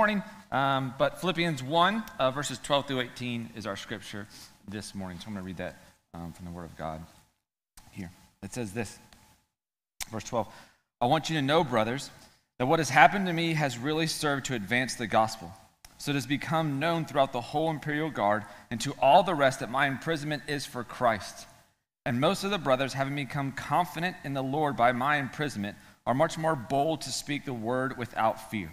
morning. Um, but Philippians 1, uh, verses 12 through 18 is our scripture this morning. So I'm going to read that um, from the Word of God here. It says this, verse 12 I want you to know, brothers, that what has happened to me has really served to advance the gospel. So it has become known throughout the whole imperial guard and to all the rest that my imprisonment is for Christ. And most of the brothers, having become confident in the Lord by my imprisonment, are much more bold to speak the word without fear.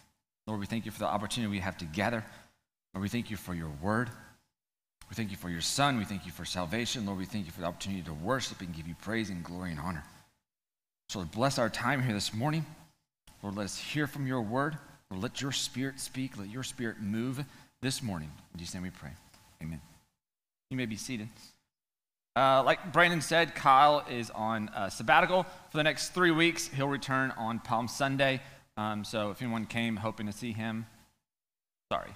Lord, we thank you for the opportunity we have to gather. Lord, we thank you for your word. We thank you for your son. We thank you for salvation. Lord, we thank you for the opportunity to worship and give you praise and glory and honor. So, Lord, bless our time here this morning. Lord, let us hear from your word. Lord, let your spirit speak. Let your spirit move this morning. In Jesus' name we pray. Amen. You may be seated. Uh, like Brandon said, Kyle is on uh, sabbatical for the next three weeks. He'll return on Palm Sunday. Um, so if anyone came hoping to see him, sorry.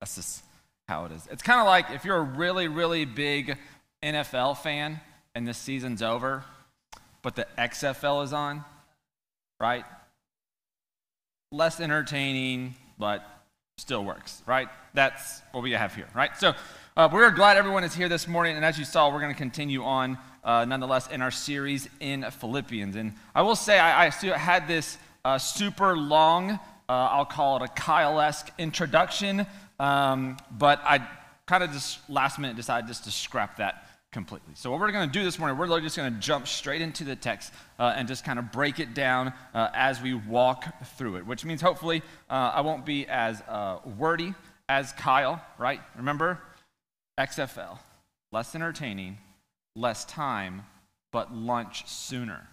That's just how it is. It's kind of like if you're a really, really big NFL fan and this season's over, but the XFL is on, right? Less entertaining, but still works, right? That's what we have here, right? So uh, we're glad everyone is here this morning, and as you saw, we're going to continue on uh, nonetheless in our series in Philippians. And I will say, I, I had this uh, super long, uh, I'll call it a Kyle esque introduction, um, but I kind of just last minute decided just to scrap that completely. So, what we're going to do this morning, we're just going to jump straight into the text uh, and just kind of break it down uh, as we walk through it, which means hopefully I won't be as wordy as Kyle, right? Remember? XFL, less entertaining, less time, but lunch sooner.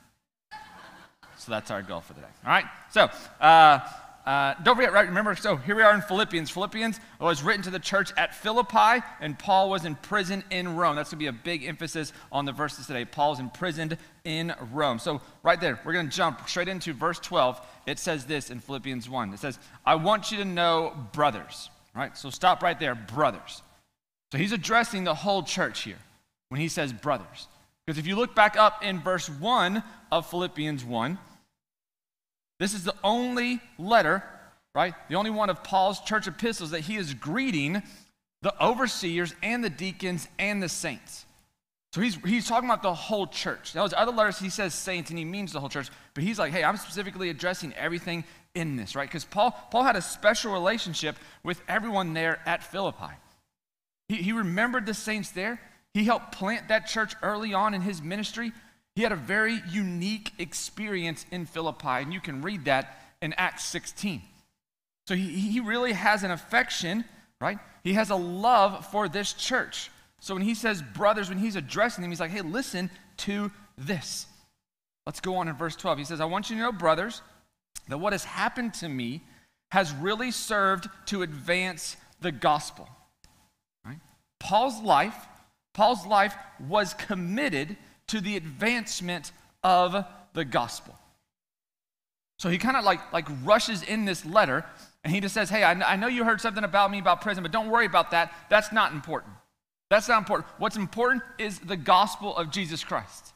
so that's our goal for today. All right? So, uh, uh, don't forget, right? Remember, so here we are in Philippians. Philippians was written to the church at Philippi, and Paul was in prison in Rome. That's going to be a big emphasis on the verses today. Paul's imprisoned in Rome. So, right there, we're going to jump straight into verse 12. It says this in Philippians 1. It says, I want you to know, brothers. All right? So, stop right there, brothers. So he's addressing the whole church here when he says brothers. Because if you look back up in verse 1 of Philippians 1, this is the only letter, right? The only one of Paul's church epistles that he is greeting the overseers and the deacons and the saints. So he's, he's talking about the whole church. Now, his other letters, he says saints and he means the whole church, but he's like, hey, I'm specifically addressing everything in this, right? Because Paul, Paul had a special relationship with everyone there at Philippi. He, he remembered the saints there. He helped plant that church early on in his ministry. He had a very unique experience in Philippi, and you can read that in Acts 16. So he, he really has an affection, right? He has a love for this church. So when he says brothers, when he's addressing them, he's like, hey, listen to this. Let's go on in verse 12. He says, I want you to know, brothers, that what has happened to me has really served to advance the gospel. Paul's life, Paul's life was committed to the advancement of the gospel. So he kind of like, like rushes in this letter and he just says, Hey, I, I know you heard something about me about prison, but don't worry about that. That's not important. That's not important. What's important is the gospel of Jesus Christ.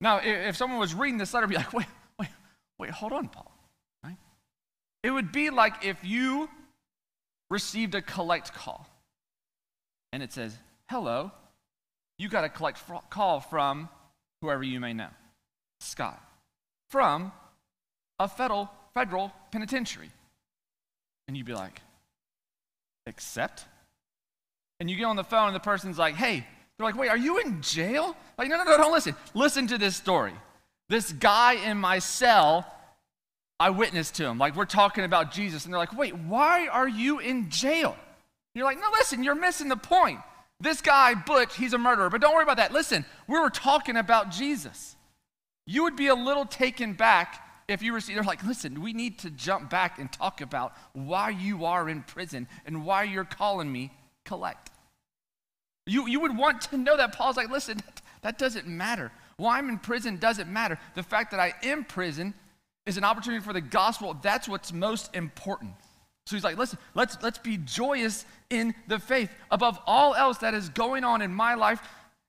Now, if someone was reading this letter, be like, wait, wait, wait, hold on, Paul. Right? It would be like if you received a collect call and it says, Hello, you got a collect call from whoever you may know, Scott, from a federal, federal penitentiary. And you'd be like, Accept? And you get on the phone and the person's like, Hey, they're like, Wait, are you in jail? Like, no, no, no, don't listen. Listen to this story. This guy in my cell I witnessed to him. Like, we're talking about Jesus. And they're like, wait, why are you in jail? You're like, no, listen, you're missing the point. This guy, Butch, he's a murderer, but don't worry about that. Listen, we were talking about Jesus. You would be a little taken back if you receive, they're like, listen, we need to jump back and talk about why you are in prison and why you're calling me collect. You, you would want to know that. Paul's like, listen, that, that doesn't matter. Why I'm in prison doesn't matter. The fact that I am in prison is an opportunity for the gospel. That's what's most important. So he's like, listen, let's, let's be joyous in the faith. Above all else that is going on in my life,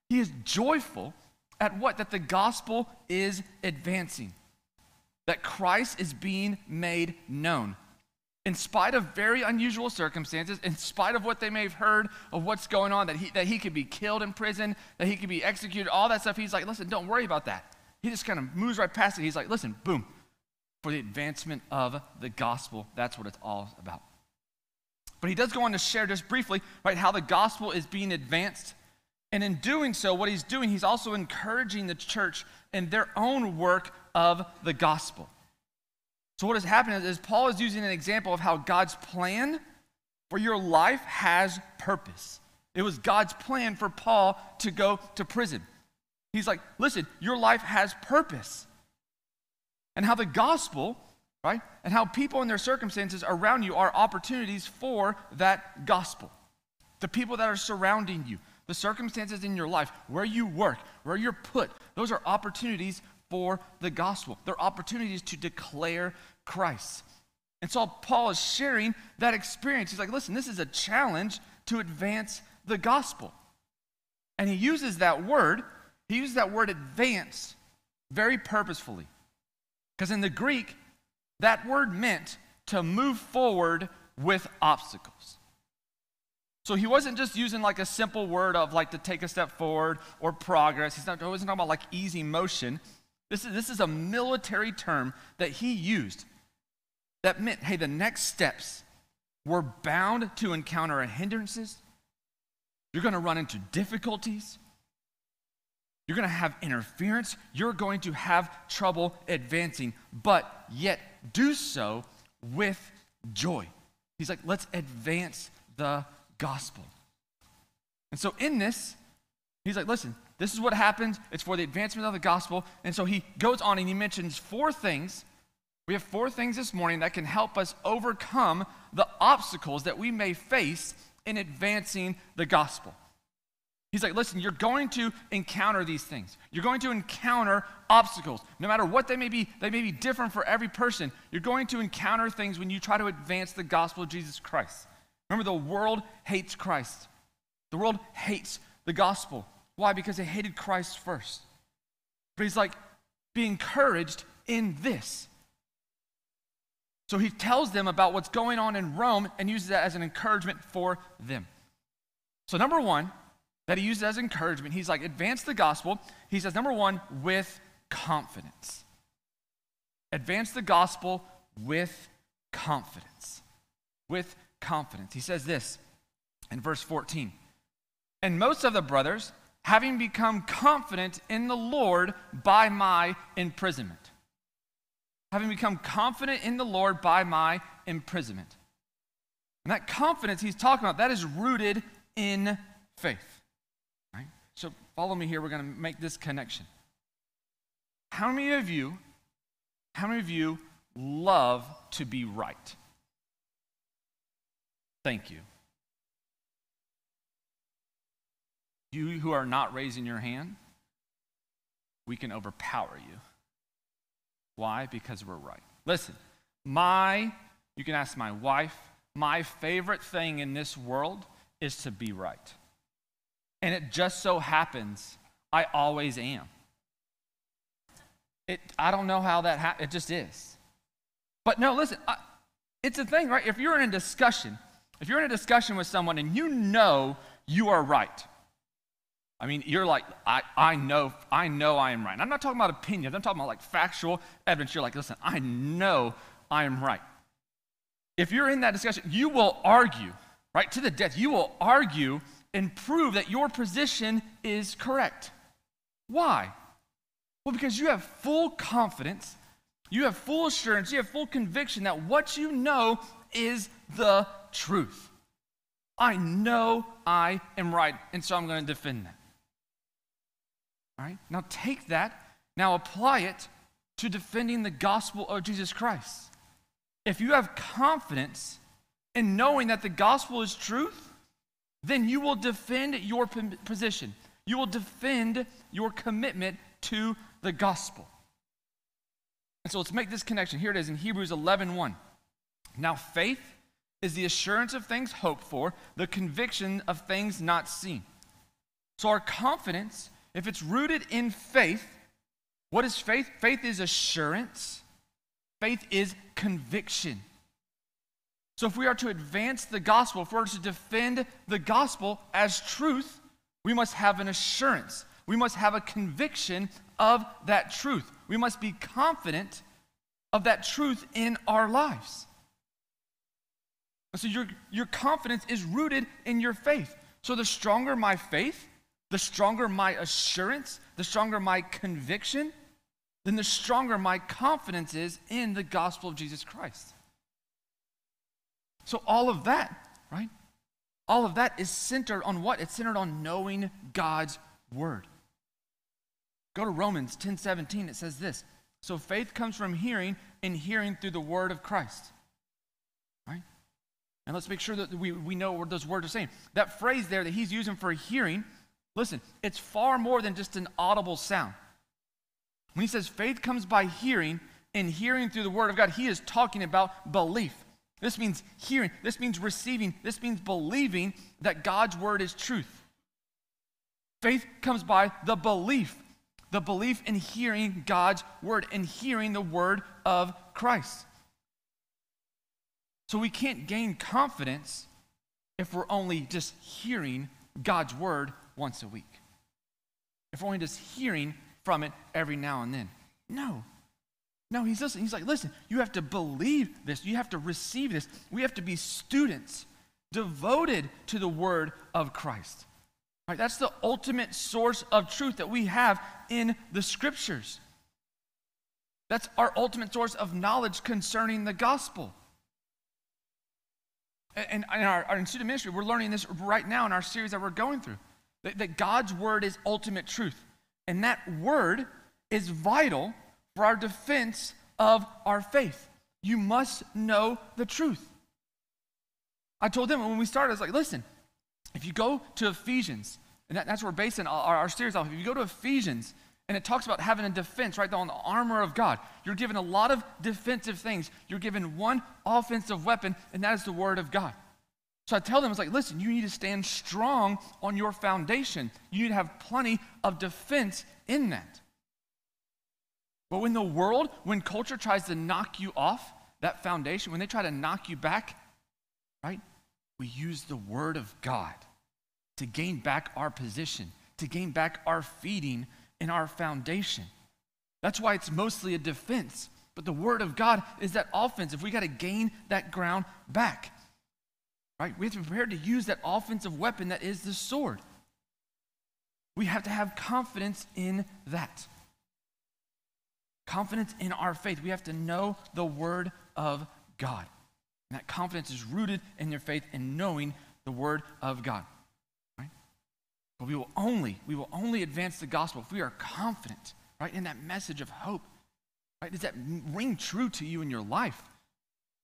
he is joyful at what? That the gospel is advancing, that Christ is being made known. In spite of very unusual circumstances, in spite of what they may have heard of what's going on, that he, that he could be killed in prison, that he could be executed, all that stuff, he's like, listen, don't worry about that. He just kind of moves right past it. He's like, listen, boom, for the advancement of the gospel. That's what it's all about. But he does go on to share just briefly, right, how the gospel is being advanced and in doing so, what he's doing, he's also encouraging the church in their own work of the gospel. So, what has happened is, Paul is using an example of how God's plan for your life has purpose. It was God's plan for Paul to go to prison. He's like, listen, your life has purpose. And how the gospel, right, and how people and their circumstances around you are opportunities for that gospel. The people that are surrounding you, the circumstances in your life, where you work, where you're put, those are opportunities for the gospel. They're opportunities to declare Christ. And so Paul is sharing that experience. He's like, listen, this is a challenge to advance the gospel. And he uses that word, he uses that word advance very purposefully. Because in the Greek, that word meant to move forward with obstacles. So he wasn't just using like a simple word of like to take a step forward or progress. He's not, he wasn't talking about like easy motion. This is, this is a military term that he used that meant, hey, the next steps were bound to encounter hindrances. You're going to run into difficulties. You're going to have interference. You're going to have trouble advancing, but yet do so with joy. He's like, let's advance the gospel. And so in this, he's like, listen, this is what happens. It's for the advancement of the gospel. And so he goes on and he mentions four things. We have four things this morning that can help us overcome the obstacles that we may face in advancing the gospel. He's like, listen, you're going to encounter these things. You're going to encounter obstacles. No matter what they may be, they may be different for every person. You're going to encounter things when you try to advance the gospel of Jesus Christ. Remember, the world hates Christ. The world hates the gospel. Why? Because they hated Christ first. But he's like, be encouraged in this. So he tells them about what's going on in Rome and uses that as an encouragement for them. So, number one, that he uses as encouragement, he's like, advance the gospel. He says, number one, with confidence. Advance the gospel with confidence. With confidence. He says this in verse 14 And most of the brothers, having become confident in the Lord by my imprisonment. Having become confident in the Lord by my imprisonment. And that confidence he's talking about, that is rooted in faith. Follow me here. We're going to make this connection. How many of you, how many of you love to be right? Thank you. You who are not raising your hand, we can overpower you. Why? Because we're right. Listen, my, you can ask my wife, my favorite thing in this world is to be right. And it just so happens I always am. It, I don't know how that happened. It just is. But no, listen, I, it's a thing, right? If you're in a discussion if you're in a discussion with someone and you know you are right, I mean, you're like, I, I know, I know I am right. And I'm not talking about opinions, I'm talking about like factual evidence. You're like, listen, I know I am right. If you're in that discussion, you will argue, right, to the death. You will argue and prove that your position is correct. Why? Well, because you have full confidence, you have full assurance, you have full conviction that what you know is the truth. I know I am right, and so I'm going to defend that. All right? Now take that, now apply it to defending the gospel of Jesus Christ. If you have confidence in knowing that the gospel is truth, then you will defend your position. You will defend your commitment to the gospel. And so let's make this connection. Here it is in Hebrews 11 1. Now, faith is the assurance of things hoped for, the conviction of things not seen. So, our confidence, if it's rooted in faith, what is faith? Faith is assurance, faith is conviction. So, if we are to advance the gospel, if we're to defend the gospel as truth, we must have an assurance. We must have a conviction of that truth. We must be confident of that truth in our lives. So your, your confidence is rooted in your faith. So the stronger my faith, the stronger my assurance, the stronger my conviction, then the stronger my confidence is in the gospel of Jesus Christ. So all of that, right? All of that is centered on what? It's centered on knowing God's word. Go to Romans 10 17, it says this. So faith comes from hearing, and hearing through the word of Christ. Right? And let's make sure that we, we know what those words are saying. That phrase there that he's using for hearing, listen, it's far more than just an audible sound. When he says faith comes by hearing, and hearing through the word of God, he is talking about belief. This means hearing, this means receiving, this means believing that God's word is truth. Faith comes by the belief, the belief in hearing God's word and hearing the word of Christ. So we can't gain confidence if we're only just hearing God's word once a week. If we're only just hearing from it every now and then. No. No, he's listening. He's like, listen, you have to believe this. You have to receive this. We have to be students devoted to the word of Christ. Right? That's the ultimate source of truth that we have in the scriptures. That's our ultimate source of knowledge concerning the gospel. And in our, our student ministry, we're learning this right now in our series that we're going through that, that God's word is ultimate truth. And that word is vital for our defense of our faith. You must know the truth. I told them when we started, I was like, listen, if you go to Ephesians, and that, that's where we're basing our, our series off, if you go to Ephesians, and it talks about having a defense right on the armor of God. You're given a lot of defensive things. You're given one offensive weapon, and that is the Word of God. So I tell them, it's like, listen, you need to stand strong on your foundation. You need to have plenty of defense in that. But when the world, when culture tries to knock you off that foundation, when they try to knock you back, right, we use the Word of God to gain back our position, to gain back our feeding in our foundation. That's why it's mostly a defense. But the Word of God is that offensive. We got to gain that ground back. Right? We have to be prepared to use that offensive weapon that is the sword. We have to have confidence in that. Confidence in our faith. We have to know the Word of God. And that confidence is rooted in your faith in knowing the Word of God. Right? But we will only, we will only advance the gospel if we are confident, right, in that message of hope. Right? Does that ring true to you in your life?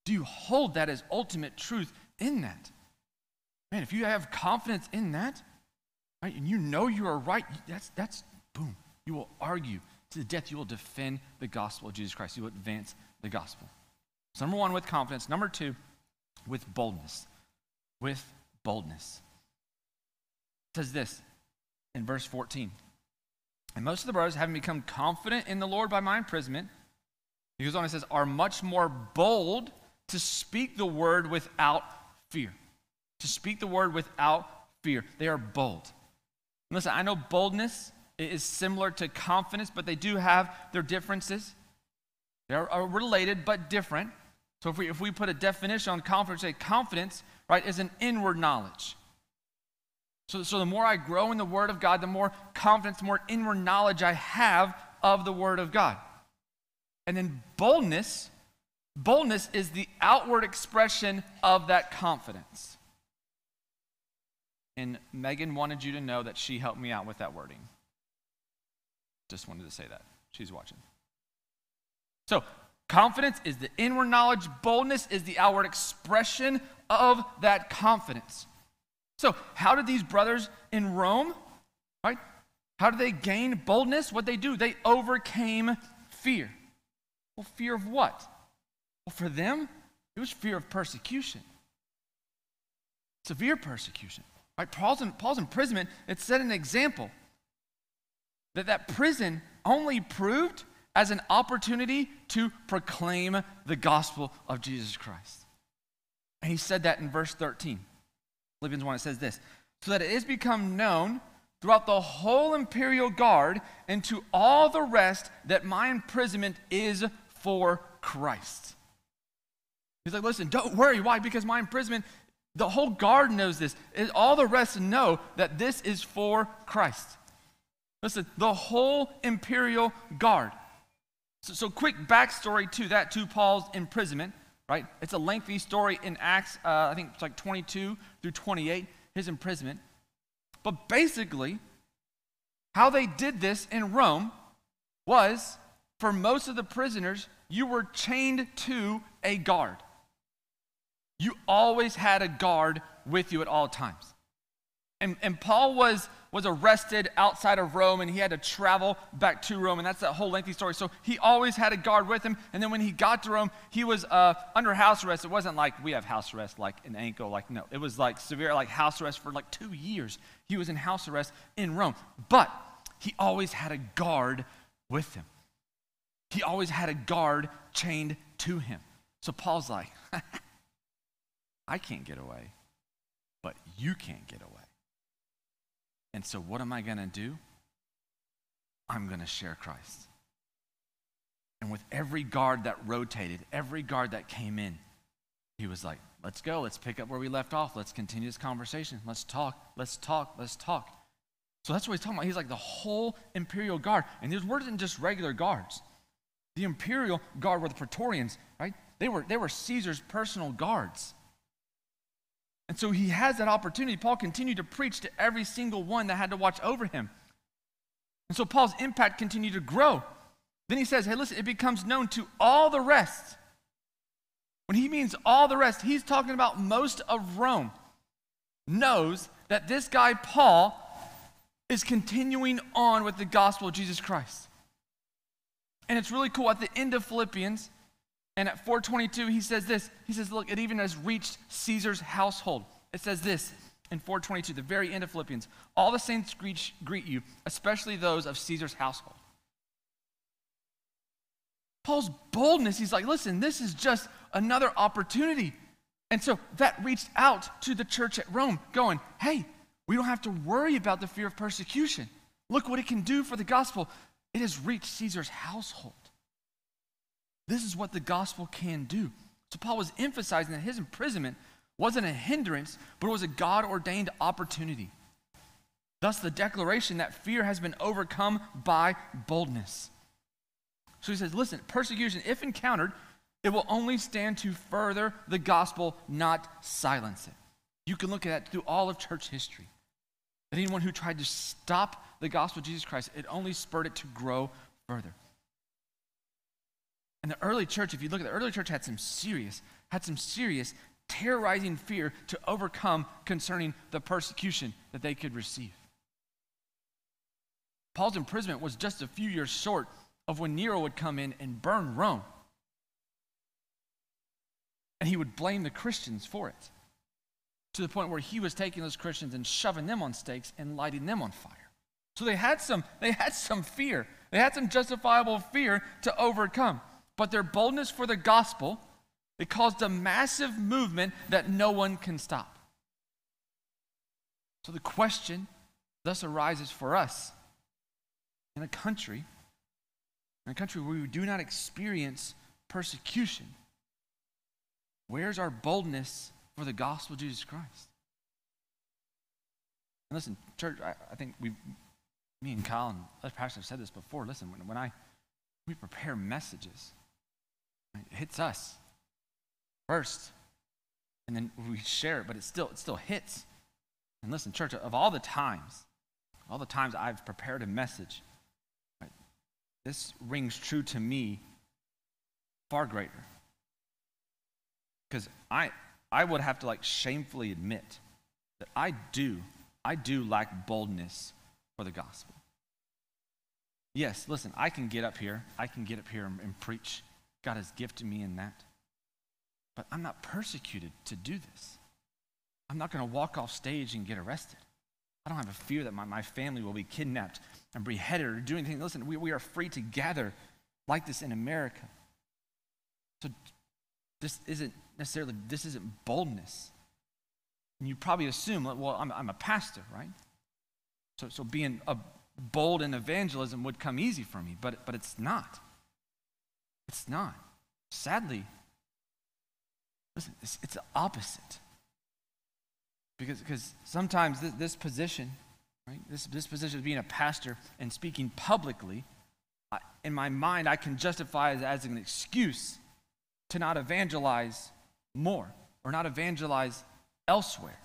Do you hold that as ultimate truth in that? Man, if you have confidence in that, right, and you know you are right, that's that's boom. You will argue to the death. You will defend the gospel of Jesus Christ. You will advance the gospel. So number one, with confidence. Number two, with boldness. With boldness says this in verse 14. And most of the brothers, having become confident in the Lord by my imprisonment, he goes on and says, are much more bold to speak the word without fear. To speak the word without fear. They are bold. Listen, I know boldness is similar to confidence, but they do have their differences. They are, related, but different. So if we, if we put a definition on confidence, say confidence, right, is an inward knowledge. So, so the more I grow in the Word of God, the more confidence, the more inward knowledge I have of the Word of God. And then boldness, boldness is the outward expression of that confidence. And Megan wanted you to know that she helped me out with that wording. Just wanted to say that. She's watching. So, confidence is the inward knowledge, boldness is the outward expression of that confidence. So, how did these brothers in Rome, right? How did they gain boldness? What they do? They overcame fear. Well, fear of what? Well, for them, it was fear of persecution. Severe persecution. Right? Paul's, in, Paul's imprisonment, it set an example that that prison only proved as an opportunity to proclaim the gospel of Jesus Christ. And he said that in verse 13. Philippians 1, it says this so that it is become known throughout the whole imperial guard and to all the rest that my imprisonment is for Christ. He's like, listen, don't worry. Why? Because my imprisonment, the whole guard knows this. All the rest know that this is for Christ. Listen, the whole imperial guard. So, so quick backstory to that, to Paul's imprisonment, right? It's a lengthy story in Acts, uh, I think it's like 22 through 28, his imprisonment. But basically, how they did this in Rome was for most of the prisoners, you were chained to a guard. You always had a guard with you at all times. And, and Paul was, was arrested outside of Rome and he had to travel back to Rome, and that's that whole lengthy story. So he always had a guard with him. And then when he got to Rome, he was uh, under house arrest. It wasn't like we have house arrest, like an ankle, like no. It was like severe, like house arrest for like two years. He was in house arrest in Rome. But he always had a guard with him. He always had a guard chained to him. So Paul's like, I can't get away, but you can't get away. And so, what am I going to do? I'm going to share Christ. And with every guard that rotated, every guard that came in, he was like, let's go, let's pick up where we left off, let's continue this conversation, let's talk, let's talk, let's talk. So that's what he's talking about. He's like the whole imperial guard. And these weren't just regular guards. The imperial guard were the Praetorians, right? They were, they were Caesar's personal guards. And so he has that opportunity. Paul continued to preach to every single one that had to watch over him. And so Paul's impact continued to grow. Then he says, hey, listen, it becomes known to all the rest. When he means all the rest, he's talking about most of Rome knows that this guy, Paul, is continuing on with the gospel of Jesus Christ. And it's really cool. At the end of Philippians, and at 422, he says this. He says, Look, it even has reached Caesar's household. It says this in 422, the very end of Philippians. All the saints greet, greet you, especially those of Caesar's household. Paul's boldness, he's like, listen, this is just another opportunity. And so that reached out to the church at Rome, going, hey, we don't have to worry about the fear of persecution. Look what it can do for the gospel. It has reached Caesar's household. This is what the gospel can do. So Paul was emphasizing that his imprisonment wasn't a hindrance, but it was a God ordained opportunity. Thus, the declaration that fear has been overcome by boldness. So he says, listen, persecution, if encountered, it will only stand to further the gospel, not silence it. You can look at that through all of church history. That anyone who tried to stop the gospel of Jesus Christ, it only spurred it to grow further. And the early church, if you look at the early church, had some serious, had some serious terrorizing fear to overcome concerning the persecution that they could receive. Paul's imprisonment was just a few years short of when Nero would come in and burn Rome. And he would blame the Christians for it to the point where he was taking those Christians and shoving them on stakes and lighting them on fire. So they had some, they had some fear. They had some justifiable fear to overcome. But their boldness for the gospel, it caused a massive movement that no one can stop. So the question thus arises for us in a country, in a country where we do not experience persecution, where's our boldness for the gospel of Jesus Christ? And listen, church, I, I think we, me and Colin, other pastors have said this before. Listen, when, when I we prepare messages, it hits us first, and then we share it, but it still it still hits. And listen, church, of all the times, all the times I've prepared a message, right, this rings true to me far greater. Because I, I would have to like shamefully admit that I do, I do lack boldness for the gospel. Yes, listen, I can get up here, I can get up here and, and preach. God has gifted me in that. But I'm not persecuted to do this. I'm not going to walk off stage and get arrested. I don't have a fear that my, my family will be kidnapped and beheaded or do anything. Listen, we, we are free to gather like this in America. So this isn't necessarily, this isn't boldness. And you probably assume, well, I'm, I'm a pastor, right? So, so being a bold in evangelism would come easy for me, but, but it's not. It's not. Sadly, listen, it's, it's the opposite. Because, because sometimes this, this position, right, this, this position of being a pastor and speaking publicly, I, in my mind, I can justify it as an excuse to not evangelize more or not evangelize elsewhere.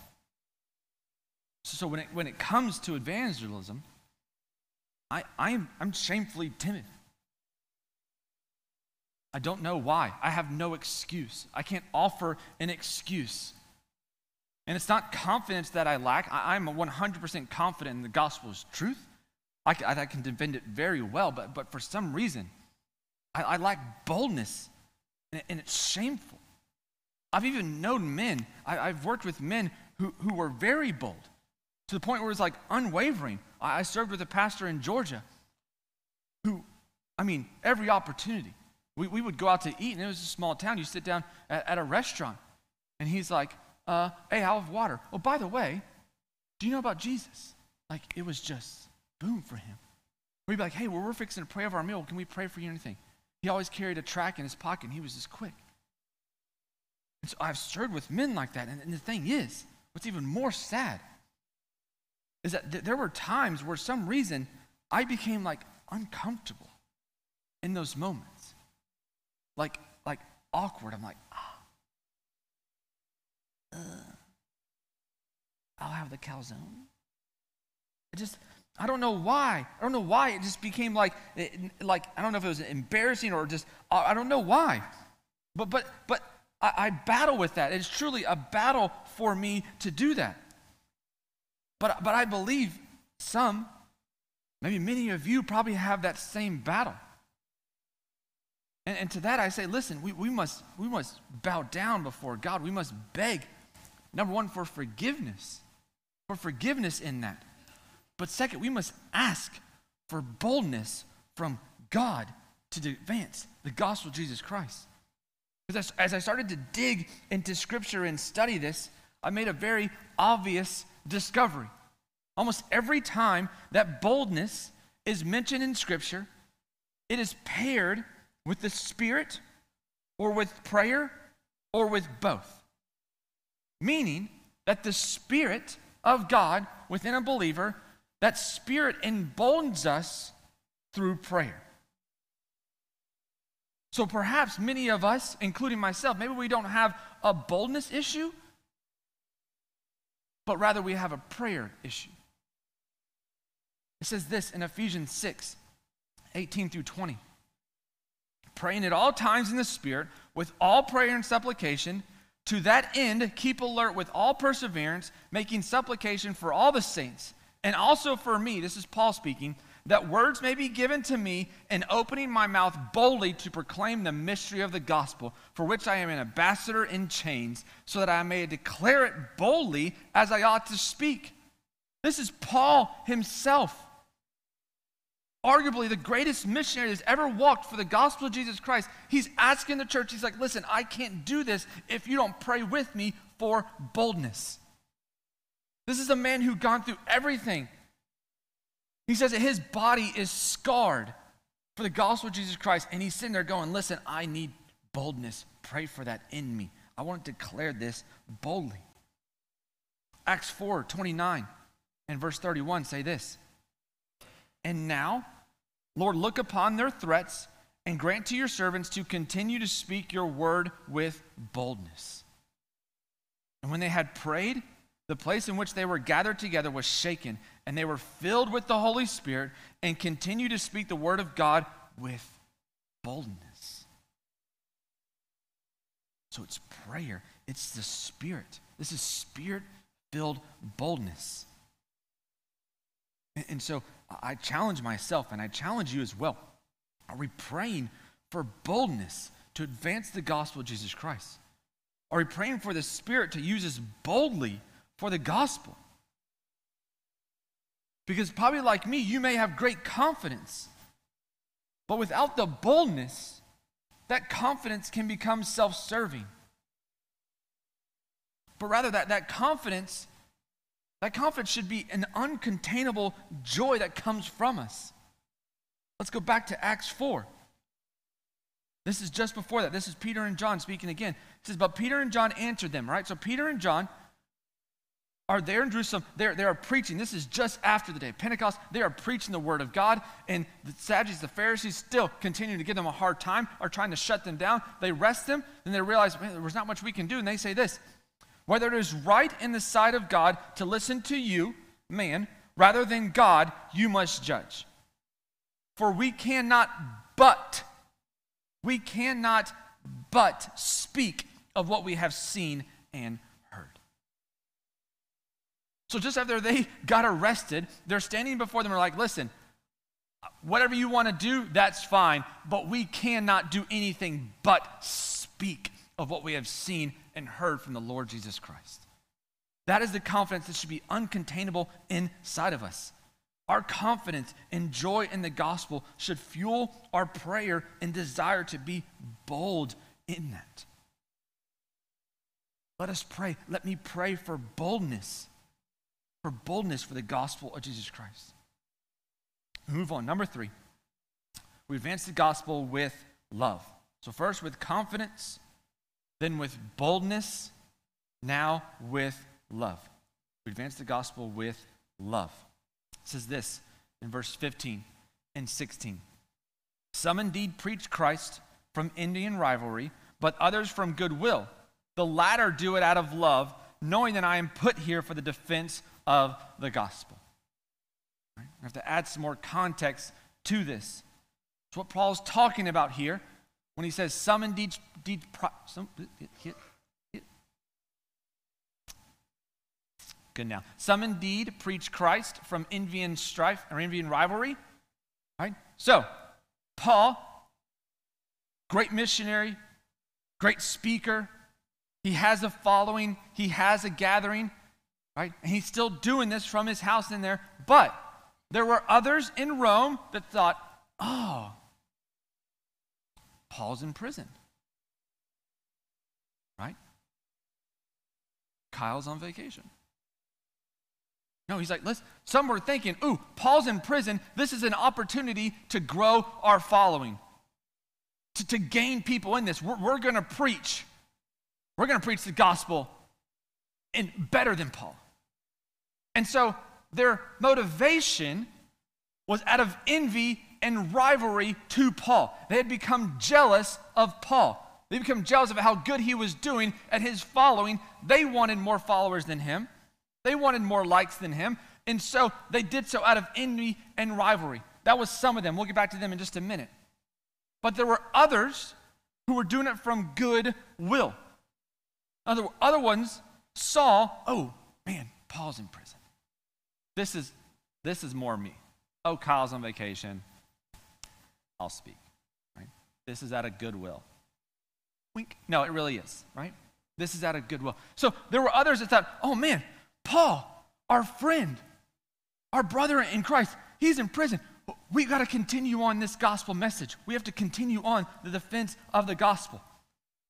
So, so when, it, when it comes to evangelism, I, I'm, I'm shamefully timid. I don't know why. I have no excuse. I can't offer an excuse. And it's not confidence that I lack. I, am 100% confident in the gospel's truth. I, I, I, can defend it very well, but, but for some reason, I, I lack boldness, and, and, it's shameful. I've even known men, I, have worked with men who, who were very bold to the point where it's like unwavering. I, I served with a pastor in Georgia who, I mean, every opportunity. We, we would go out to eat, and it was a small town. You sit down at, at a restaurant, and he's like, uh, hey, I'll have water. Oh, by the way, do you know about Jesus? Like, it was just boom for him. We'd be like, hey, well, we're fixing to pray over our meal. Can we pray for you or anything? He always carried a track in his pocket, and he was just quick. And so I've served with men like that. And, and the thing is, what's even more sad is that th- there were times where some reason I became like uncomfortable in those moments. Like, like awkward. I'm like, uh, I'll have the calzone. It just, I don't know why. I don't know why. It just became like, like I don't know if it was embarrassing or just, I don't know why. But, but, but I, I battle with that. It's truly a battle for me to do that. But, but I believe some, maybe many of you probably have that same battle. And, and to that I say, listen, we, we, must, we must bow down before God. We must beg Number one, for forgiveness, for forgiveness in that. But second, we must ask for boldness from God to advance the gospel of Jesus Christ. Because as I started to dig into scripture and study this, I made a very obvious discovery. Almost every time that boldness is mentioned in scripture, it is paired with the Spirit or with prayer or with both meaning that the Spirit of God within a believer, that Spirit emboldens us through prayer. So perhaps many of us, including myself, maybe we don't have a boldness issue, but rather we have a prayer issue. It says this in Ephesians 6 18 through 20. Praying at all times in the Spirit with all prayer and supplication. To that end, keep alert with all perseverance, making supplication for all the saints, and also for me, this is Paul speaking, that words may be given to me in opening my mouth boldly to proclaim the mystery of the gospel, for which I am an ambassador in chains, so that I may declare it boldly as I ought to speak. This is Paul himself arguably the greatest missionary that's ever walked for the gospel of Jesus Christ, he's asking the church, he's like, listen, I can't do this if you don't pray with me for boldness. This is a man who gone through everything. He says that his body is scarred for the gospel of Jesus Christ, and he's sitting there going, listen, I need boldness. Pray for that in me. I want to declare this boldly. Acts 4 29 and verse 31 say this. And now, Lord, look upon their threats and grant to your servants to continue to speak your word with boldness. And when they had prayed, the place in which they were gathered together was shaken, and they were filled with the Holy Spirit and continued to speak the word of God with boldness. So it's prayer, it's the Spirit. This is spirit filled boldness. And, so I challenge myself and I challenge you as well. Are we praying for boldness to advance the gospel of Jesus Christ? Are we praying for the Spirit to use us boldly for the gospel? Because probably like me, you may have great confidence, but without the boldness, that confidence can become self serving. But rather, that, that confidence, that confidence should be an uncontainable joy that comes from us. Let's go back to Acts 4. This is just before that. This is Peter and John speaking again. It says, But Peter and John answered them, right? So Peter and John are there in Jerusalem. They're, they are preaching. This is just after the day of Pentecost. They are preaching the word of God. And the Sadducees, the Pharisees, still continue to give them a hard time, are trying to shut them down. They arrest them. Then they realize, man, there's not much we can do. And they say this Whether it is right in the sight of God to listen to you, man, rather than God, you must judge. For we cannot but, we cannot but speak of what we have seen and heard. so just after they got arrested, they're standing before them and are like, listen, whatever you want to do, that's fine, but we cannot do anything but speak of what we have seen and heard from the Lord Jesus Christ. That is the confidence that should be uncontainable inside of us. Our confidence and joy in the gospel should fuel our prayer and desire to be bold in that. Let us pray. Let me pray for boldness for boldness for the gospel of Jesus Christ. Move on. Number three, we advance the gospel with love. So, first with confidence, then with boldness, now with love. We advance the gospel with love. It says this in verse 15 and 16. Some indeed preach Christ from Indian rivalry, but others from goodwill. The latter do it out of love, knowing that I am put here for the defense of the gospel. Right? I have to add some more context to this. It's what Paul's talking about here when he says, Some indeed, some. Good now. Some indeed preach Christ from envy and strife or envy and rivalry. Right? So, Paul, great missionary, great speaker, he has a following, he has a gathering. Right? And he's still doing this from his house in there. But there were others in Rome that thought, oh, Paul's in prison. Right? Kyle's on vacation. No, he's like, let's, some were thinking, ooh, Paul's in prison. This is an opportunity to grow our following, to, to gain people in this. We're, we're going to preach. We're going to preach the gospel and better than Paul. And so their motivation was out of envy and rivalry to Paul. They had become jealous of Paul. They become jealous of how good he was doing at his following. They wanted more followers than him. They wanted more likes than him. And so they did so out of envy and rivalry. That was some of them. We'll get back to them in just a minute. But there were others who were doing it from good will. Other, other ones saw, oh, man, Paul's in prison. This is this is more me. Oh, Kyle's on vacation. I'll speak. Right? This is out of goodwill. Wink. No, it really is, right? This is out of goodwill. So there were others that thought, oh man, Paul, our friend, our brother in Christ, he's in prison. We got to continue on this gospel message. We have to continue on the defense of the gospel.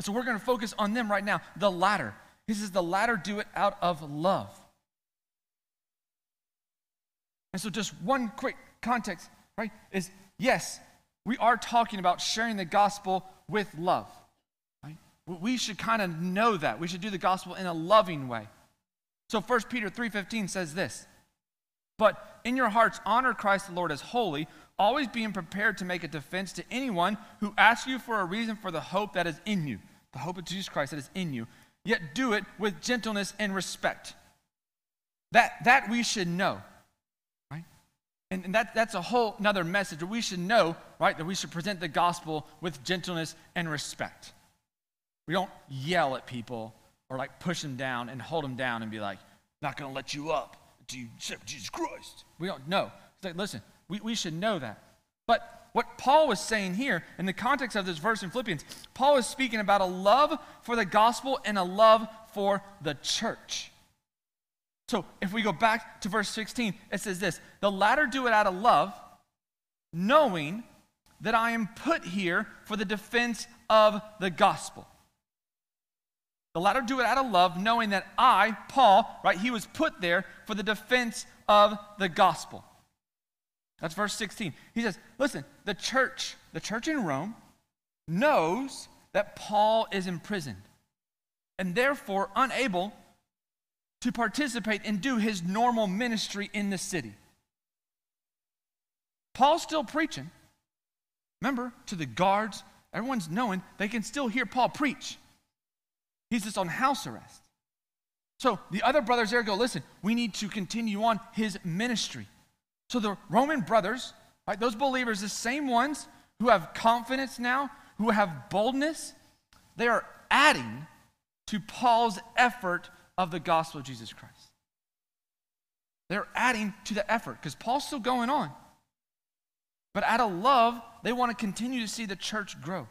So we're going to focus on them right now. The latter. He says, the latter do it out of love. And so, just one quick context, right, is yes, we are talking about sharing the gospel with love. Right? We should kind of know that. We should do the gospel in a loving way. So 1 Peter 3:15 says this. But in your hearts honor Christ the Lord as holy, always being prepared to make a defense to anyone who asks you for a reason for the hope that is in you, the hope of Jesus Christ that is in you, yet do it with gentleness and respect. That that we should know. And, that, that's a whole another message. That we should know, right, that we should present the gospel with gentleness and respect. We don't yell at people or like push them down and hold them down and be like, not going to let you up until you accept Jesus Christ. We don't know. Like, listen, we, we should know that. But what Paul was saying here in the context of this verse in Philippians, Paul is speaking about a love for the gospel and a love for the church. So if we go back to verse 16, it says this The latter do it out of love, knowing that I am put here for the defense of the gospel. The latter do it out of love, knowing that I, Paul, right, he was put there for the defense of the gospel. That's verse 16. He says, Listen, the church, the church in Rome, knows that Paul is imprisoned and therefore unable to participate and do his normal ministry in the city. Paul's still preaching. Remember, to the guards, everyone's knowing they can still hear Paul preach. He's just on house arrest. So the other brothers there go, listen, we need to continue on his ministry. So the Roman brothers, right, those believers, the same ones who have confidence now, who have boldness, they are adding to Paul's effort of the gospel of Jesus Christ. They're adding to the effort because Paul's still going on. But out of love, they want to continue to see the church grow.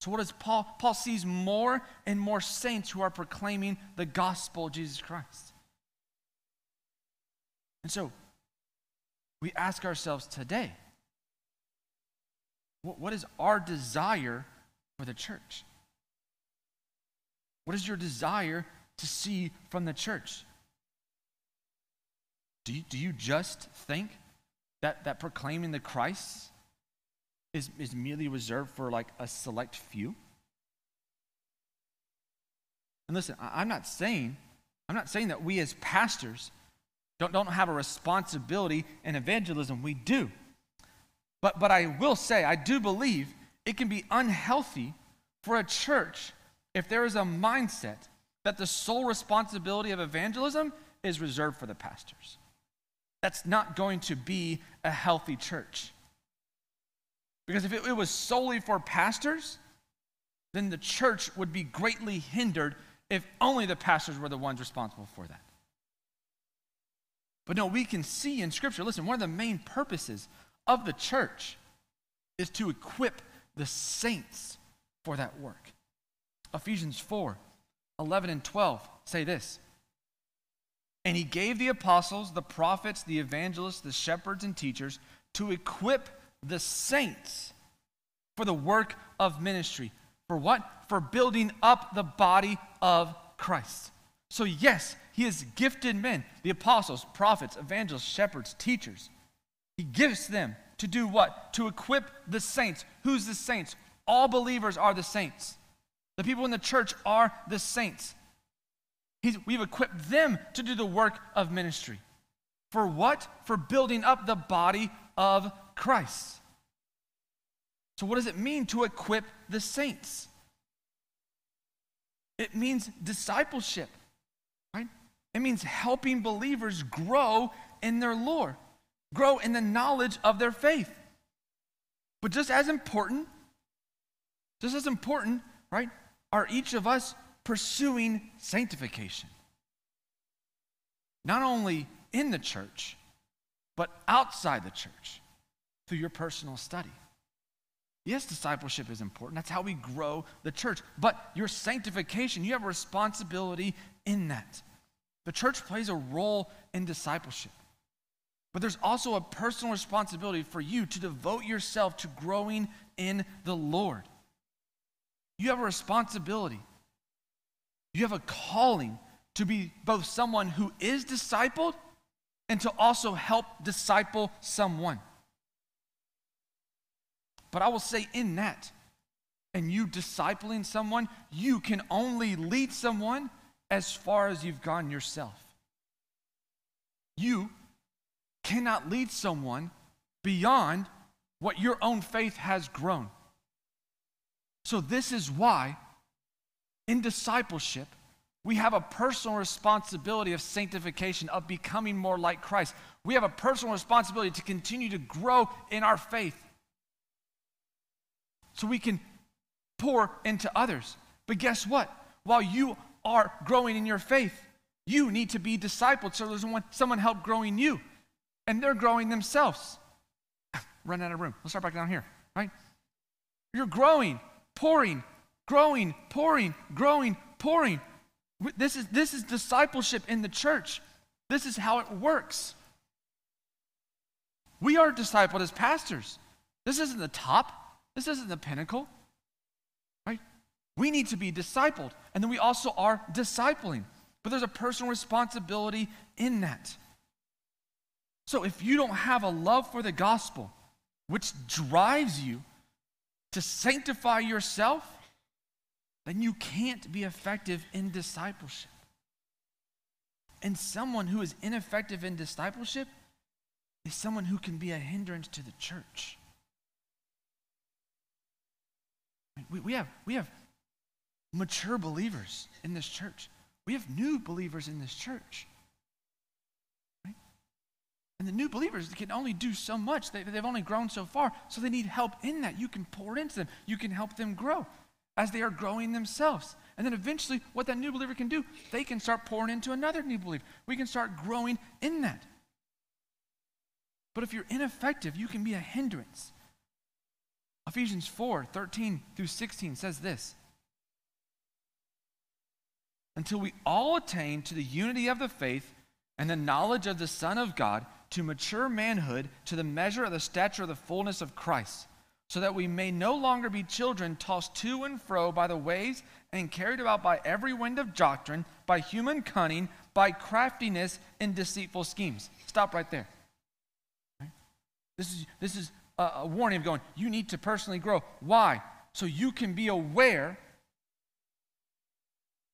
So, what does Paul? Paul sees more and more saints who are proclaiming the gospel of Jesus Christ. And so, we ask ourselves today what is our desire for the church? What is your desire to see from the church? Do you, do you just think that, that proclaiming the Christ is, is merely reserved for like a select few? And listen, I'm not saying, I'm not saying that we as pastors don't, don't have a responsibility in evangelism. We do. But, but I will say, I do believe it can be unhealthy for a church if there is a mindset that the sole responsibility of evangelism is reserved for the pastors. That's not going to be a healthy church. Because if it, was solely for pastors, then the church would be greatly hindered if only the pastors were the ones responsible for that. But no, we can see in Scripture, listen, one of the main purposes of the church is to equip the saints for that work. Ephesians 4 11 and 12 say this. And he gave the apostles, the prophets, the evangelists, the shepherds, and teachers to equip the saints for the work of ministry. For what? For building up the body of Christ. So, yes, he has gifted men, the apostles, prophets, evangelists, shepherds, teachers. He gives them to do what? To equip the saints. Who's the saints? All believers are the saints. The people in the church are the saints. He's, we've equipped them to do the work of ministry. For what? For building up the body of Christ. So, what does it mean to equip the saints? It means discipleship. Right? It means helping believers grow in their lore, grow in the knowledge of their faith. But just as important, just as important, right, are each of us pursuing sanctification. Not only in the church, but outside the church through your personal study. Yes, discipleship is important. That's how we grow the church. But your sanctification, you have a responsibility in that. The church plays a role in discipleship. But there's also a personal responsibility for you to devote yourself to growing in the Lord. You have a responsibility. You have a calling to be both someone who is discipled and to also help disciple someone. But I will say, in that, and you discipling someone, you can only lead someone as far as you've gone yourself. You cannot lead someone beyond what your own faith has grown. So, this is why in discipleship, we have a personal responsibility of sanctification, of becoming more like Christ. We have a personal responsibility to continue to grow in our faith so we can pour into others. But guess what? While you are growing in your faith, you need to be discipled so there's someone help growing you. And they're growing themselves. Run out of room. Let's start back down here, right? You're growing, pouring, growing, pouring, growing, pouring. This is, this is discipleship in the church. This is how it works. We are discipled as pastors. This isn't the top, this isn't the pinnacle. Right? We need to be discipled. And then we also are discipling. But there's a personal responsibility in that. So if you don't have a love for the gospel, which drives you to sanctify yourself, then you can't be effective in discipleship. And someone who is ineffective in discipleship is someone who can be a hindrance to the church. We, we, have, we have mature believers in this church. We have new believers in this church. And the new believers can only do so much. They, they've only grown so far, so they need help in that. You can pour into them, you can help them grow as they are growing themselves. And then eventually, what that new believer can do, they can start pouring into another new believer. We can start growing in that. But if you're ineffective, you can be a hindrance. Ephesians 4 13 through 16 says this Until we all attain to the unity of the faith and the knowledge of the Son of God, to mature manhood, to the measure of the stature of the fullness of Christ so that we may no longer be children tossed to and fro by the waves and carried about by every wind of doctrine, by human cunning, by craftiness and deceitful schemes. Stop right there. Right? This is, this is a, a warning of going, you need to personally grow. Why? So you can be aware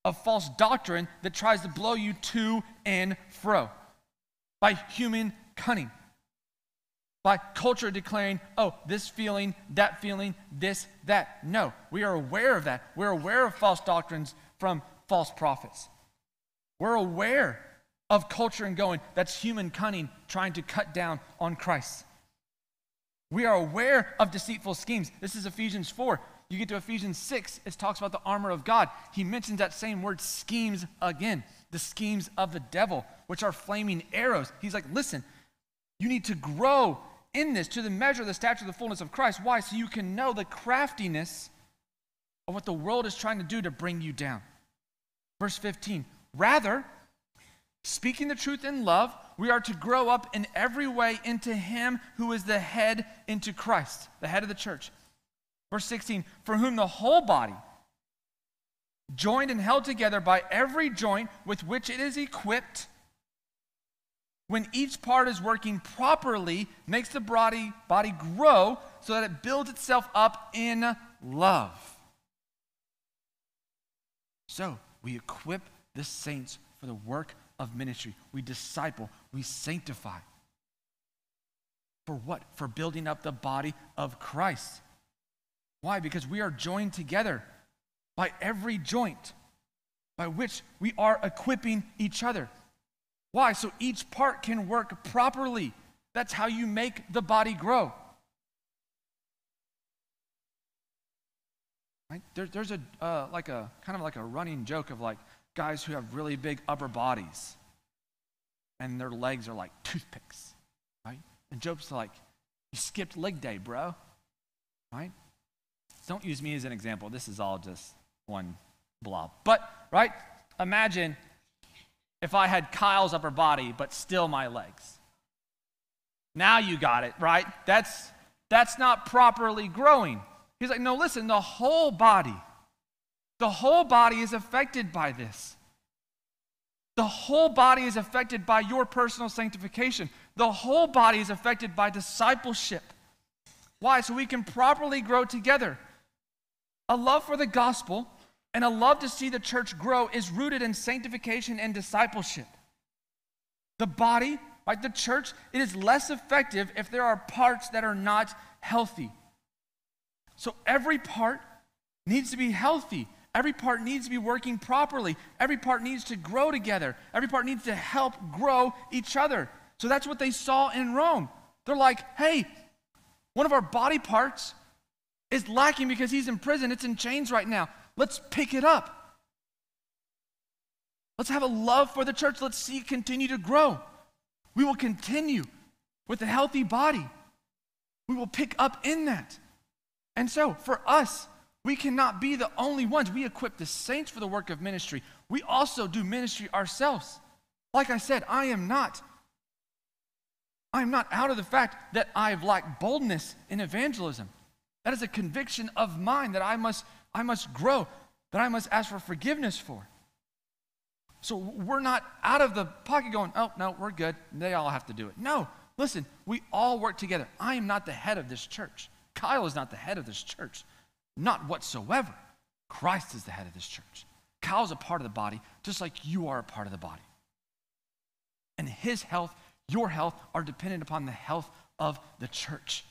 of false doctrine that tries to blow you to and fro by human cunning by culture declaring, oh, this feeling, that feeling, this, that. No, we are aware of that. We're aware of false doctrines from false prophets. We're aware of culture and going, that's human cunning trying to cut down on Christ. We are aware of deceitful schemes. This is Ephesians 4. You get to Ephesians 6, it talks about the armor of God. He mentions that same word, schemes, again. The schemes of the devil, which are flaming arrows. He's like, listen, you need to grow in this to the measure of the stature of the fullness of Christ. Why? So you can know the craftiness of what the world is trying to do to bring you down. Verse 15, rather, speaking the truth in love, we are to grow up in every way into Him who is the head, into Christ, the head of the church. Verse 16, for whom the whole body, joined and held together by every joint with which it is equipped, when each part is working properly, makes the body, body grow so that it builds itself up in love. So we equip the saints for the work of ministry. We disciple, we sanctify. For what? For building up the body of Christ. Why? Because we are joined together by every joint by which we are equipping each other. Why? So each part can work properly. That's how you make the body grow. Right? There, there's a uh, like a kind of like a running joke of like guys who have really big upper bodies, and their legs are like toothpicks, right? And jokes like, "You skipped leg day, bro," right? Don't use me as an example. This is all just one blob. But right, imagine if I had Kyle's upper body, but still my legs. Now you got it, right? That's, that's not properly growing. He's like, no, listen, the whole body, the whole body is affected by this. The whole body is affected by your personal sanctification. The whole body is affected by discipleship. Why? So we can properly grow together. A love for the gospel and a love to see the church grow is rooted in sanctification and discipleship. The body, like the church, it is less effective if there are parts that are not healthy. So every part needs to be healthy. Every part needs to be working properly. Every part needs to grow together. Every part needs to help grow each other. So that's what they saw in Rome. They're like, hey, one of our body parts is lacking because he's in prison. It's in chains right now. Let's pick it up. Let's have a love for the church. Let's see it continue to grow. We will continue with a healthy body. We will pick up in that. And so, for us, we cannot be the only ones. We equip the saints for the work of ministry. We also do ministry ourselves. Like I said, I am not. I am not out of the fact that I've lacked boldness in evangelism. That is a conviction of mine that I must, I must grow, that I must ask for forgiveness for. So we're not out of the pocket going, oh, no, we're good. They all have to do it. No, listen, we all work together. I am not the head of this church. Kyle is not the head of this church. Not whatsoever. Christ is the head of this church. Kyle's a part of the body, just like you are a part of the body. And his health, your health, are dependent upon the health of the church.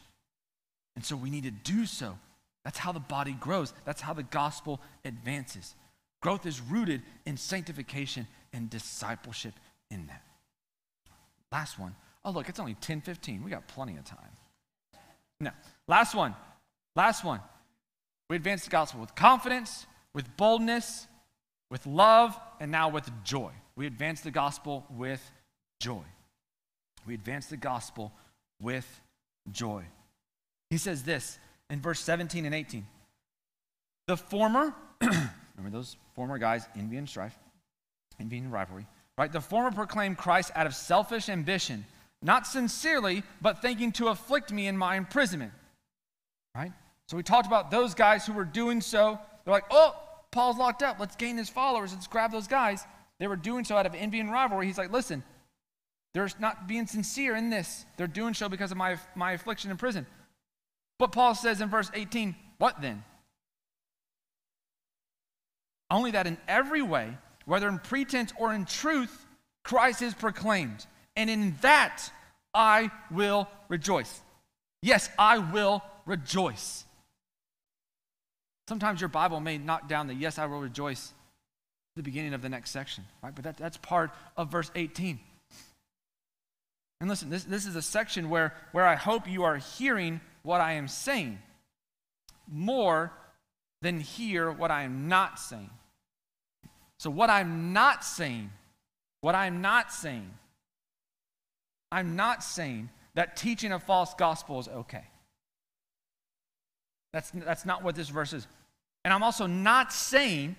And so we need to do so. That's how the body grows, that's how the gospel advances. Growth is rooted in sanctification and discipleship in that. Last one. Oh, look, it's only 10 15. We got plenty of time. No. Last one. Last one. We advance the gospel with confidence, with boldness, with love, and now with joy. We advance the gospel with joy. We advance the gospel with joy. He says this in verse 17 and 18. The former, remember those former guys, envy and strife, envy and rivalry, right? The former proclaimed Christ out of selfish ambition, not sincerely, but thinking to afflict me in my imprisonment, right? So we talked about those guys who were doing so. They're like, oh, Paul's locked up. Let's gain his followers. Let's grab those guys. They were doing so out of envy and rivalry. He's like, listen, they're not being sincere in this. They're doing so because of my, my affliction in prison. But Paul says in verse 18, What then? Only that in every way, whether in pretense or in truth, Christ is proclaimed. And in that I will rejoice. Yes, I will rejoice. Sometimes your Bible may knock down the yes, I will rejoice at the beginning of the next section, right? But that, that's part of verse 18. And listen, this, this is a section where, where I hope you are hearing what I am saying more than hear what I am not saying. So, what I'm not saying, what I'm not saying, I'm not saying that teaching a false gospel is okay. That's, that's not what this verse is. And I'm also not saying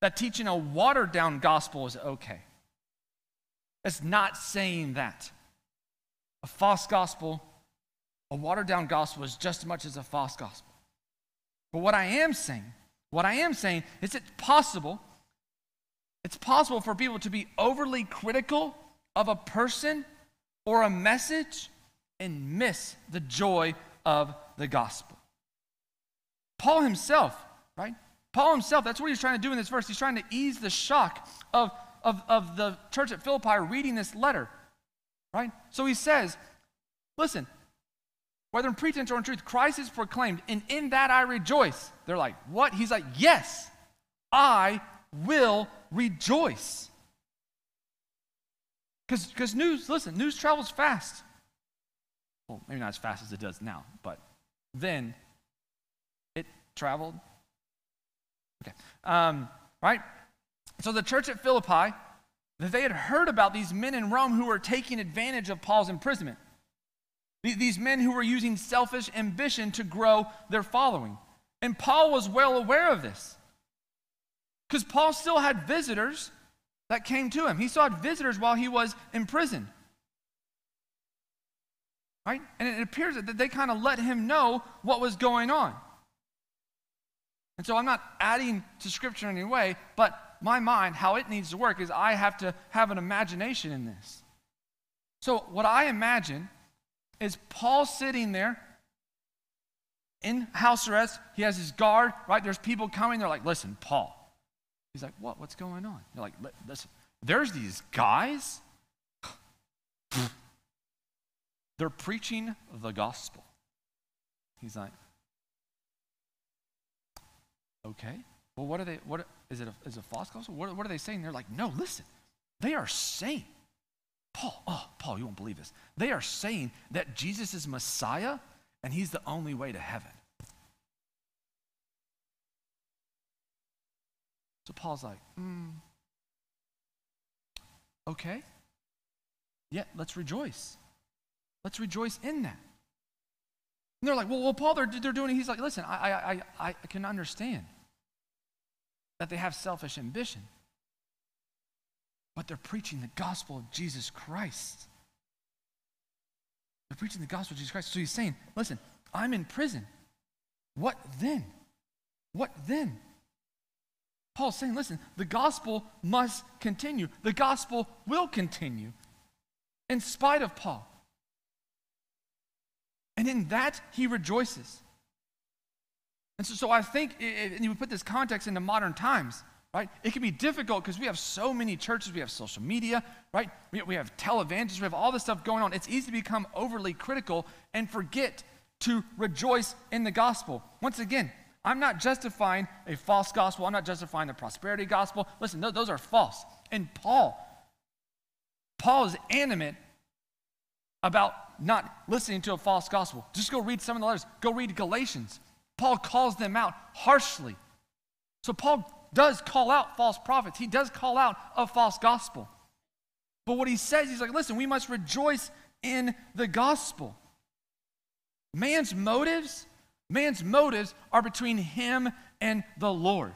that teaching a watered down gospel is okay. It's not saying that. A false gospel a watered down gospel is just as much as a false gospel. But what I am saying, what I am saying is it's possible, it's possible for people to be overly critical of a person or a message and miss the joy of the gospel. Paul himself, right? Paul himself, that's what he's trying to do in this verse. He's trying to ease the shock of, of, of the church at Philippi reading this letter, right? So he says, listen, whether in pretense or in truth, Christ is proclaimed, and in that I rejoice. They're like, What? He's like, Yes, I will rejoice. Because news, listen, news travels fast. Well, maybe not as fast as it does now, but then it traveled. Okay. Um, right? So the church at Philippi, that they had heard about these men in Rome who were taking advantage of Paul's imprisonment. These men who were using selfish ambition to grow their following. And Paul was well aware of this. Because Paul still had visitors that came to him. He saw visitors while he was in prison. Right? And it appears that they kind of let him know what was going on. And so I'm not adding to scripture in any way, but my mind, how it needs to work is I have to have an imagination in this. So, what I imagine is Paul sitting there in house arrest. He has his guard, right? There's people coming. They're like, listen, Paul. He's like, what? What's going on? They're like, listen, there's these guys. They're preaching the gospel. He's like, okay. Well, what are they? What is it? A, is it a false gospel? What, what are they saying? They're like, no, listen. They are saying Paul, oh, Paul, you won't believe this. They are saying that Jesus is Messiah and he's the only way to heaven. So Paul's like, mm, okay. Yeah, let's rejoice. Let's rejoice in that. And they're like, well, well Paul, they're, they're doing it. He's like, listen, I, I, I, I can understand that they have selfish ambition, but they're preaching the gospel of Jesus Christ. They're preaching the gospel of Jesus Christ. So he's saying, listen, I'm in prison. What then? What then? Paul's saying, listen, the gospel must continue. The gospel will continue in spite of Paul. And in that, he rejoices. And so, so I think, and you would put this context into modern times, right? It can be difficult because we have so many churches, we have social media, right? We, we have televangelists, we have all this stuff going on. It's easy to become overly critical and forget to rejoice in the gospel. Once again, I'm not justifying a false gospel. I'm not justifying the prosperity gospel. Listen, those are false. And Paul, Paul is animate about not listening to a false gospel. Just go read some of the letters. Go read Galatians. Paul calls them out harshly. So Paul does call out false prophets. He does call out a false gospel. But what he says, he's like, listen, we must rejoice in the gospel. Man's motives Man's motives are between him and the Lord.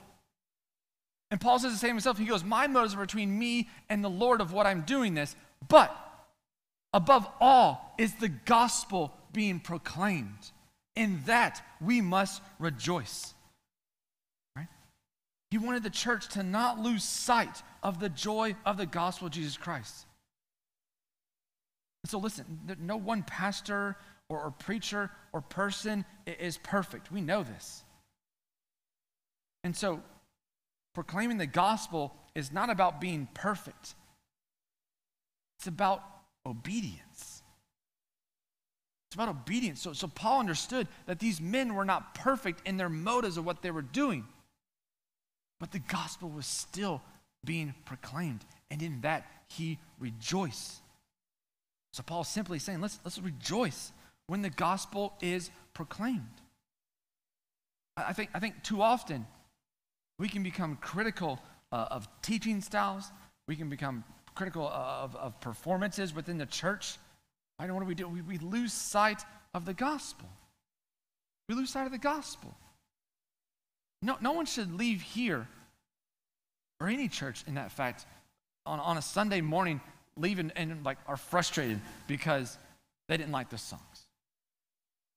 And Paul says the same himself. He goes, My motives are between me and the Lord of what I'm doing this. But above all is the gospel being proclaimed. In that we must rejoice. He wanted the church to not lose sight of the joy of the gospel of Jesus Christ. so listen, no one pastor or, or preacher or person is perfect. We know this. And so, proclaiming the gospel is not about being perfect, it's about obedience. It's about obedience. So, so Paul understood that these men were not perfect in their motives of what they were doing, but the gospel was still being proclaimed. And in that, he rejoiced. So Paul's simply saying, let's, let's rejoice when the gospel is proclaimed. I think, I think too often we can become critical uh, of teaching styles, we can become critical of, of performances within the church. I know what do we do? We, we lose sight of the gospel. We lose sight of the gospel. No, no one should leave here, or any church in that fact, on, on a Sunday morning, leave and, like are frustrated because they didn't like the songs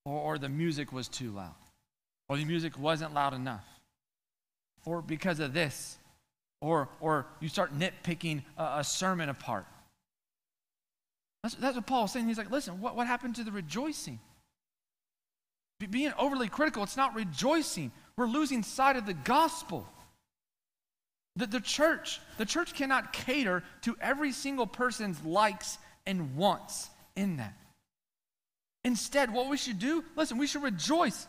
or, or the music was too loud, or the music wasn't loud enough, or because of this, or, or you start nitpicking a, a sermon apart. That's, that's what Paul's saying. He's like, listen, what, what happened to the rejoicing? Be, being overly critical, it's not rejoicing. We're losing sight of the gospel. The, the church, the church cannot cater to every single person's likes and wants in that. Instead, what we should do, listen, we should rejoice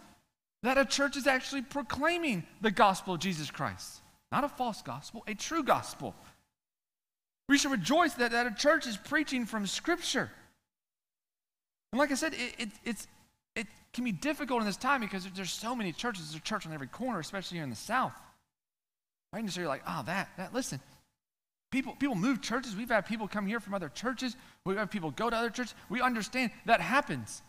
that a church is actually proclaiming the gospel of Jesus Christ. Not a false gospel, a true gospel. We should rejoice that, that a church is preaching from Scripture. And like I said, it, it, it's, it can be difficult in this time because there's so many churches. There's a church on every corner, especially here in the South. Right? And so you're like, oh, that, that, listen. People, people move churches. We've had people come here from other churches. We have had people go to other churches. We understand that happens.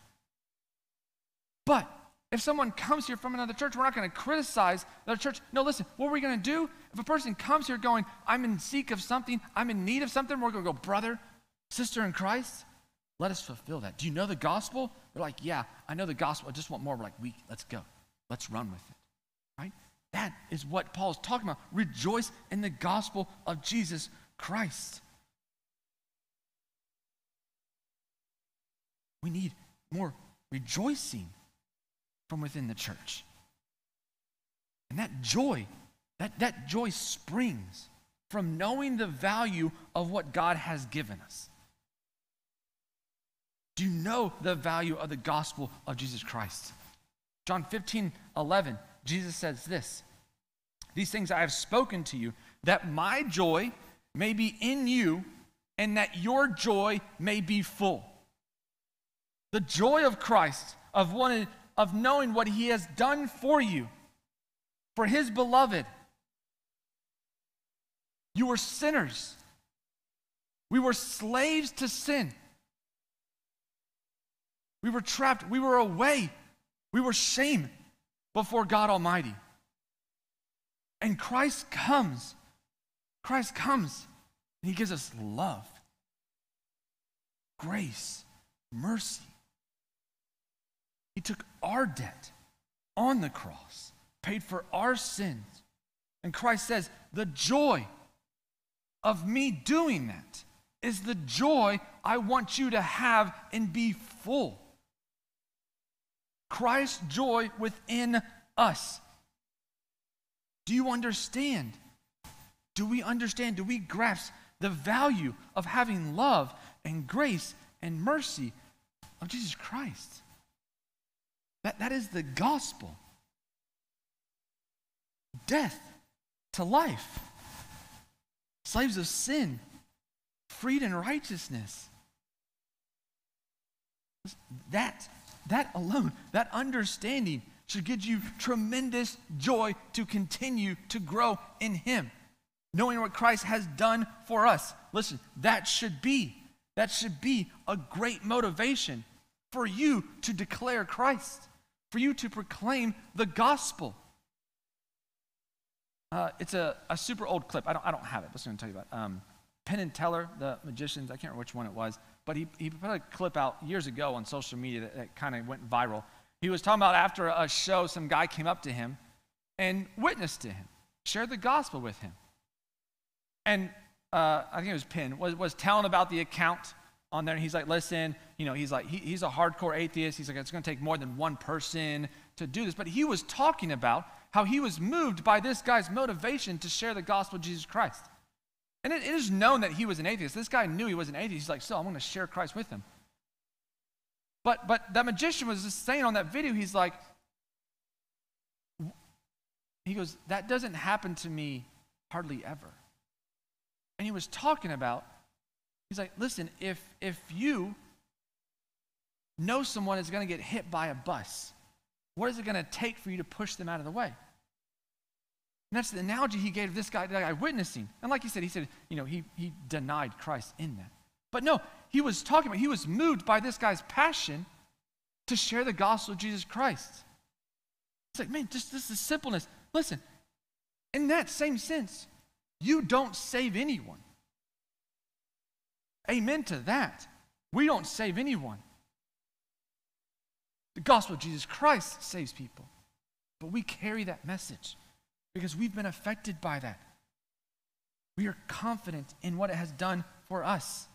But if someone comes here from another church, we're not going to criticize that church. No, listen, what we're we going to do? If a person comes here going, I'm in seek of something, I'm in need of something, we're going to go, brother, sister in Christ, let us fulfill that. Do you know the gospel? They're like, yeah, I know the gospel. I just want more. We're like, we, let's go. Let's run with it. Right? That is what Paul's talking about. Rejoice in the gospel of Jesus Christ. We need more rejoicing from within the church. And that joy, that, that joy springs from knowing the value of what God has given us. Do you know the value of the gospel of Jesus Christ? John 15, 11, Jesus says this These things I have spoken to you, that my joy may be in you, and that your joy may be full. The joy of Christ, of, one, of knowing what he has done for you, for his beloved, You were sinners. We were slaves to sin. We were trapped. We were away. We were shame before God Almighty. And Christ comes. Christ comes and He gives us love, grace, mercy. He took our debt on the cross, paid for our sins. And Christ says, The joy of me doing that is the joy I want you to have and be full. Christ's joy within us. Do you understand? Do we understand? Do we grasp the value of having love and grace and mercy of Jesus Christ? That, that is the gospel. Death to life, slaves of sin, freed in righteousness. That, that alone, that understanding should give you tremendous joy to continue to grow in Him. Knowing what Christ has done for us. Listen, that should be, that should be a great motivation for you to declare Christ, for you to proclaim the gospel. Uh, it's a, a super old clip. I don't, I don't have it. What I'm going to tell you about. Um, Penn and Teller, the magicians, I can't remember which one it was, but he, he put a clip out years ago on social media that, that kind of went viral. He was talking about after a show, some guy came up to him and witnessed to him, shared the gospel with him. And uh, I think it was Penn, was, was telling about the account on there. And he's like, listen, you know, he's like, he, he's a hardcore atheist. He's like, it's going to take more than one person to do this. But he was talking about how he was moved by this guy's motivation to share the gospel of Jesus Christ. And it, is known that he was an atheist. This guy knew he was an atheist. He's like, so I'm going to share Christ with him. But, but that magician was just saying on that video, he's like, he goes, that doesn't happen to me hardly ever. And he was talking about, he's like, listen, if, if you know someone is going to get hit by a bus, what is it going to take for you to push them out of the way? And that's the analogy he gave this guy, that guy witnessing. And like he said, he said, you know, he, he denied Christ in that. But no, he was talking about, he was moved by this guy's passion to share the gospel of Jesus Christ. It's like, man, just this is simpleness. Listen, in that same sense, you don't save anyone. Amen to that. We don't save anyone. The gospel of Jesus Christ saves people. But we carry that message because we've been affected by that. We are confident in what it has done for us.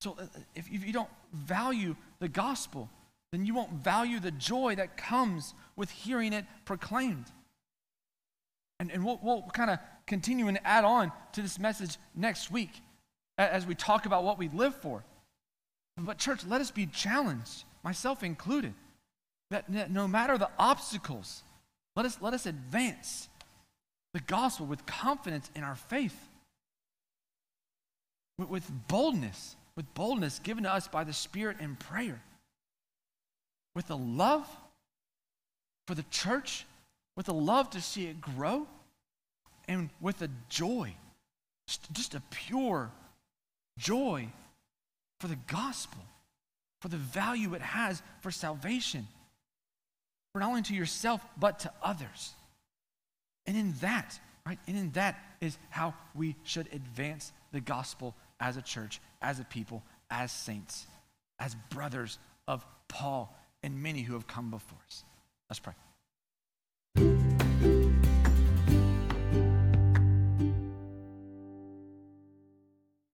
So uh, if, if you don't value the gospel, then you won't value the joy that comes with hearing it proclaimed. And, and we'll, we'll kind of continue and add on to this message next week as we talk about what we live for. But, church, let us be challenged, myself included, that no matter the obstacles, let us, let us advance the gospel with confidence in our faith, with, with boldness, with boldness given to us by the Spirit in prayer, with a love for the church, with a love to see it grow, and with a joy, just, just a pure joy for the gospel, for the value it has for salvation for not only to yourself, but to others. And in that, right, and in that is how we should advance the gospel as a church, as a people, as saints, as brothers of Paul and many who have come before us. Let's pray.